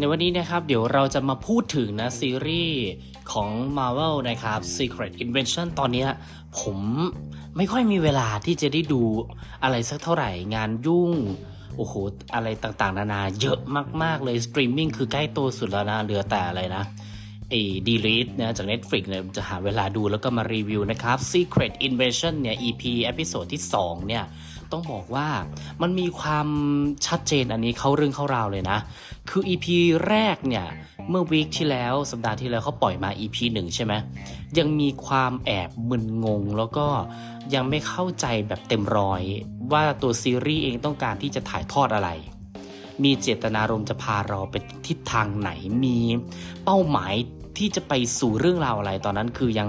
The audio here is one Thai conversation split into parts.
ในวันนี้นะครับเดี๋ยวเราจะมาพูดถึงนะซีรีส์ของ Marvel นะครับ Secret Invasion ตอนนี้ผมไม่ค่อยมีเวลาที่จะได้ดูอะไรสักเท่าไหร่งานยุ่ง โอ้โห อะไรต่างๆ นานาเยอะมาก ๆ เลย สตรีมมิ่งคือใกล้ตัวสุดแล้วนะ เหลือแต่อะไรนะไอ้ดีลิทนะจาก Netflix เนี่ยจะหาเวลาดูแล้วก็มารีวิวนะครับ Secret Invasion เนี่ย EP episode ที่ 2 เนี่ย ต้องบอกว่ามันมีความชัดเจนอันนี้เข้าเรื่องเข้าราวเลยนะ คือ EP แรกเนี่ย เมื่อวีคที่แล้วสัปดาห์ที่แล้วเขาปล่อยมา EP 1ใช่ไหมยังมีความแอบมึนงง แล้วก็ยังไม่เข้าใจแบบเต็มร้อย ว่าตัวซีรีส์เองต้องการที่จะถ่ายทอดอะไร มีเจตนารมณ์จะพาเราไปทิศทางไหนมีเป้าหมาย ที่จะไปสู่เรื่องราวอะไรตอนนั้นคือยัง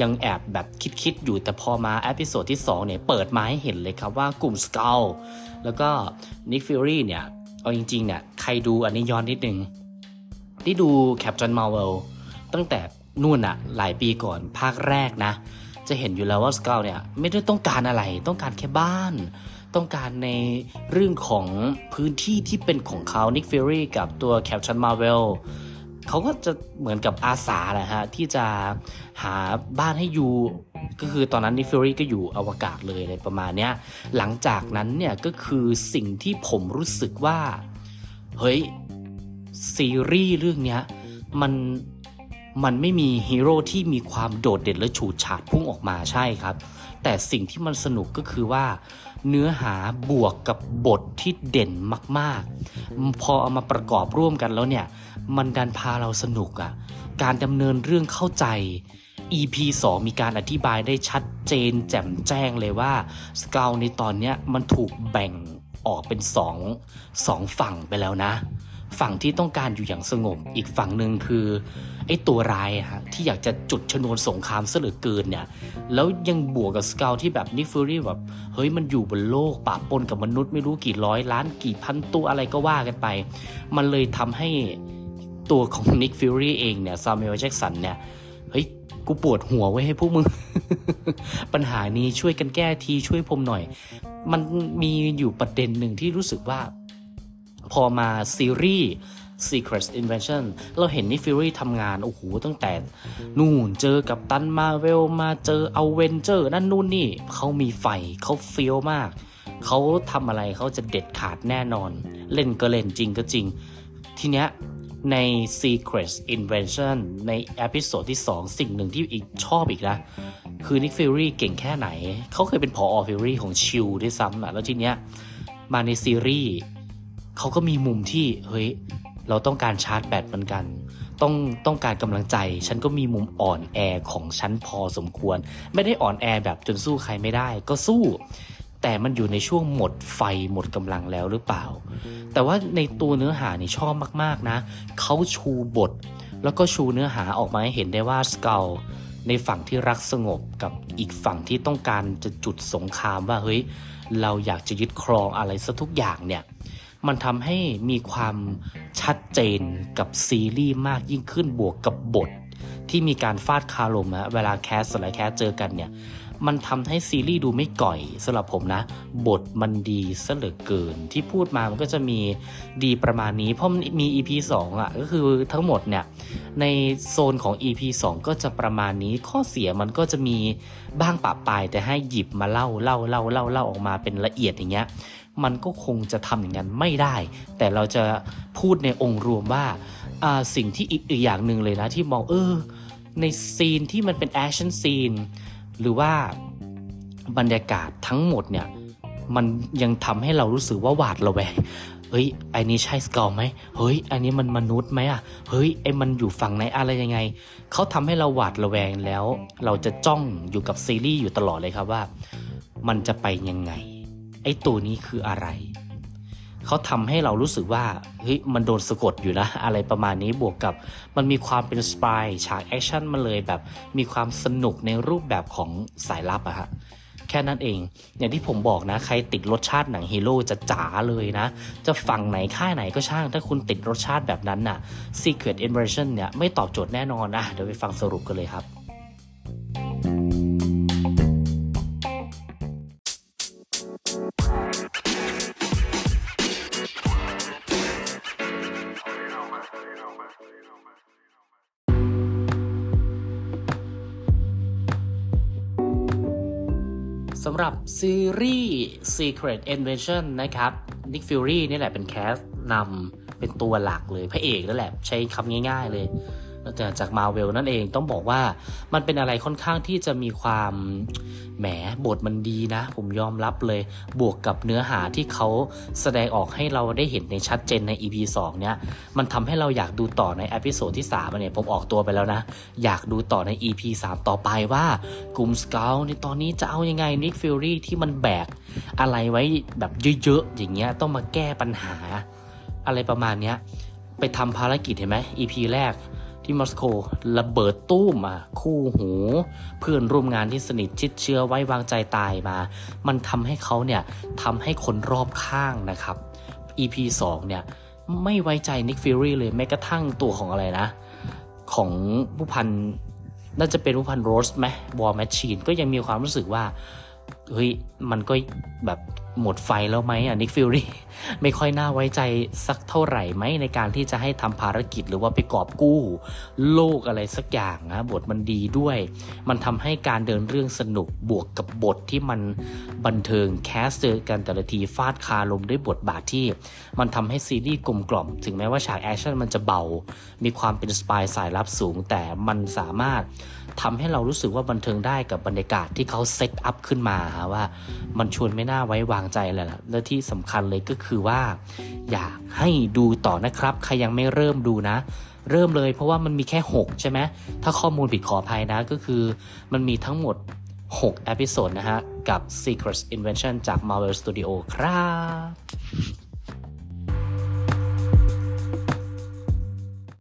ยังแอบแบบคิดๆอยู่แต่พอมา episode ที่2เนี่ยเปิดมาให้เห็นเลยครับว่ากลุ่มสเก l แล้วก็นิกฟิ u รี่เนี่ย เอาจริงๆเนี่ยใครดูอันนี้ย้อนนิดนึงที่ดูแคปจ a นมาเวลตั้งแต่นู่นอะหลายปีก่อนภาคแรกนะ จะเห็นอยู่แล้วว่าสเก l เนี่ยไม่ได้ต้องการอะไรต้องการแค่บ้าน ต้องการในเรื่องของพื้นที่ที่เป็นของเขานิกฟิ u รี่กับตัวแคป t ันมาเวล เขาก็จะเหมือนกับอาสาแหละฮะที่จะหาบ้านให้อยู่ ก็คือตอนนั้นนิฟิรี่ก็อยู่อวกาศเลยอะไรประมาณเนี้ยหลังจากนั้นเนี่ยก็คือสิ่งที่ผมรู้สึกว่า เฮ้ยซีรีส์เรื่องเนี้ยมัน มันไม่มีฮีโร่ที่มีความโดดเด่นและฉูดฉาดพุ่งออกมาใช่ครับ แต่สิ่งที่มันสนุกก็คือว่า เนื้อหาบวกกับบทที่เด่นมาก ๆ พอเอามาประกอบร่วมกันแล้วเนี่ย มันดันพาเราสนุกอะ่ะ การดำเนินเรื่องเข้าใจ EP 2 มีการอธิบายได้ชัดเจนแจ่มแจ้งเลยว่า Skrull ในตอนนี้มันถูกแบ่งออกเป็นสองสองฝั่งไปแล้วนะ ฝั่งที่ต้องการอยู่อย่างสงบ อีกฝั่งหนึ่งคือไอ้ตัวร้ายอะฮะที่อยากจะจุดชนวนสงครามเหลือเกินเนี่ย แล้วยังบวกกับ Skrull ที่แบบนิฟ u รี่แบบ เฮ้ยมันอยู่บนโลกปะปนกับมนุษย์ไม่รู้กี่ร้อยล้านกี่พันตัวอะไรก็ว่ากันไป มันเลยทำให้ตัวของ Nick Fury เองเนี่ย Samuel Jackson เนี่ยเฮ้ยกูปวดหัวไว้ให้พวกมึง ปัญหานี้ช่วยกันแก้ทีช่วยผมหน่อย มันมีอยู่ประเด็นหนึ่งที่รู้สึกว่า พอมาซีรีส์ Secret Invasion เราเห็น Nick Fury ทำงาน โอ้โห ตั้งแต่ นู่นเจอกัปตันมาเวลมาเจอเอาเวนเจอร์นั่นนู่นนี่เขามีไฟเขาเฟี้ยวมาก เขาทำอะไรเขาจะเด็ดขาดแน่นอน เล่นก็เล่นจริงก็จริง ทีเนี้ยใน Secret Invasion ใน episode ที่ 2 สิ่งหนึ่งที่อีกชอบอีกนะคือ Nick Fury เก่งแค่ไหน เขาเคยเป็นผอ. Fury ของ S.H.I.E.L.D.ด้วยซ้ำอะแล้วทีเนี้ยมาในซีรีส์ เขาก็มีมุมที่เฮ้ยเราต้องการชาร์จแบตเหมือนกัน ต้องต้องการกำลังใจ ฉันก็มีมุมอ่อนแอของฉันพอสมควร ไม่ได้อ่อนแอแบบจนสู้ใครไม่ได้ ก็สู้ แต่มันอยู่ในช่วงหมดไฟหมดกำลังแล้วหรือเปล่า แต่ว่าในตัวเนื้อหานี่ชอบมากๆนะ เขาชูบท แล้วก็ชูเนื้อหาออกมาให้เห็นได้ว่าสเกลในฝั่งที่รักสงบกับอีกฝั่งที่ต้องการจะจุดสงครามว่าเฮ้ยเราอยากจะยึดครองอะไรซะทุกอย่างเนี่ย มันทำให้มีความชัดเจนกับซีรีส์มากยิ่งขึ้นบวกกับบท ที่มีการฟาดคารมนะเวลา cast สไลด์ cast เจอกันเนี่ย มันทำให้ซีรีส์ดูไม่กร่อยสำหรับผมนะ บทมันดีซะเหลือเกิน ที่พูดมามันก็จะมีดีประมาณนี้ เพราะมันมี EP 2อะก็คือทั้งหมดเนี่ย ในโซนของ EP 2 ก็จะประมาณนี้ข้อเสียมันก็จะมีบ้างประปรายแต่ให้หยิบมาเล่าเล่าเล่าเล่าเล่าออกมาเป็นละเอียดอย่างเงี้ย มันก็คงจะทำอย่างนั้นไม่ได้ แต่เราจะพูดในองค์รวมว่าสิ่งที่อีกอีกอย่างหนึ่งเลยนะที่มองเออใน scene ที่มันเป็น action scene หรือว่าบรรยากาศทั้งหมดเนี่ยมันยังทำให้เรารู้สึกว่าหวาดระแวงเฮ้ยไอ้นี้ใช่ Skrull ไหมเฮ้ยอันนี้มันมนุษย์ไหมอะเฮ้ยไอ้มันอยู่ฝั่งไหนอะไรยังไงเขาทำให้เราหวาดระแวงแล้ว เราจะจ้องอยู่กับซีรีส์อยู่ตลอดเลยครับว่า มันจะไปยังไง ไอ้ตัวนี้คืออะไรเขาทำให้เรารู้สึกว่าเฮ้ยมันโดนสะกดอยู่นะอะไรประมาณนี้บวกกับ มันมีความเป็น spy ฉาก action มันเลยแบบมีความสนุกในรูปแบบของสายลับอะฮะแค่นั้นเอง อย่างที่ผมบอกนะ ใครติดรสชาติหนังฮีโร่จะจ๋าเลยนะ จะฝั่งไหนค่ายไหนก็ช่าง ถ้าคุณติดรสชาติแบบนั้นน่ะ Secret Invasion เนี่ยไม่ตอบโจทย์แน่นอนนะเดี๋ยวไปฟังสรุปกันเลยครับ สำหรับซีรีส์ Secret Invasion นะครับ Nick Fury นี่แหละเป็น cast นำเป็นตัวหลักเลย พระเอกนั่นแหละ ใช้คำง่ายๆเลย จากมาเวลนั่นเองต้องบอกว่ามันเป็นอะไรค่อนข้างที่จะมีความแหมบทมันดีนะ ผมยอมรับเลยบวกกับเนื้อหาที่เขาแสดงออกให้เราได้เห็นในชัดเจนใน EP 2 เนี่ย มันทำให้เราอยากดูต่อใน episode ที่3เนี่ยผมออกตัวไปแล้วนะ อยากดูต่อใน EP 3 ต่อไปว่ากลุ่ม Skrull ในตอนนี้จะเอายังไง Nick Fury ที่มันแบกอะไรไว้แบบเยอะๆ อย่างเงี้ยต้องมาแก้ปัญหา อะไรประมาณเนี้ยไปทำภารกิจเห็นไหม EP แรก ที่มอสโกระเบิดตู้มอะคู่หู เพื่อนร่วมงานที่สนิทชิดเชื้อไว้วางใจตายมา มันทำให้เขาเนี่ยทำให้คนรอบข้างนะครับ EP 2 เนี่ย ไม่ไว้ใจ Nick Fury เลยแม้กระทั่งตัวของอะไรนะ ของผู้พันน่าจะเป็นผู้พัน Rhodes ไหม War Machine ก็ยังมีความรู้สึกว่า เฮ้ย มันก็แบบ หมดไฟแล้วไหมอะ Nick Fury ไม่ค่อยน่าไว้ใจสักเท่าไหร่ไหมในการที่จะให้ทำภารกิจหรือว่าไปกอบกู้โลกอะไรสักอย่างนะบทมันดีด้วย มันทำให้การเดินเรื่องสนุกบวกกับบทที่มันบันเทิง cast เจอกันแต่ละทีฟาดคารมด้วยบทบาทที่ มันทำให้ซีรีส์กลมกล่อม ถึงแม้ว่าฉากแอคชั่นมันจะเบา มีความเป็น spy สายลับสูง แต่มันสามารถทำให้เรารู้สึกว่าบันเทิงได้กับบรรยากาศที่เขา set up ขึ้นมาว่า มันชวนไม่น่าไว้วางใจเลยล่ะและที่สำคัญเลยก็คือว่า อยากให้ดูต่อนะครับ ใครยังไม่เริ่มดูนะ เริ่มเลยเพราะว่ามันมีแค่ 6 ใช่ไหมถ้าข้อมูลผิดขออภัยนะก็คือ มันมีทั้งหมด6 episode นะฮะ กับ Secret Invention จาก Marvel Studio ครับ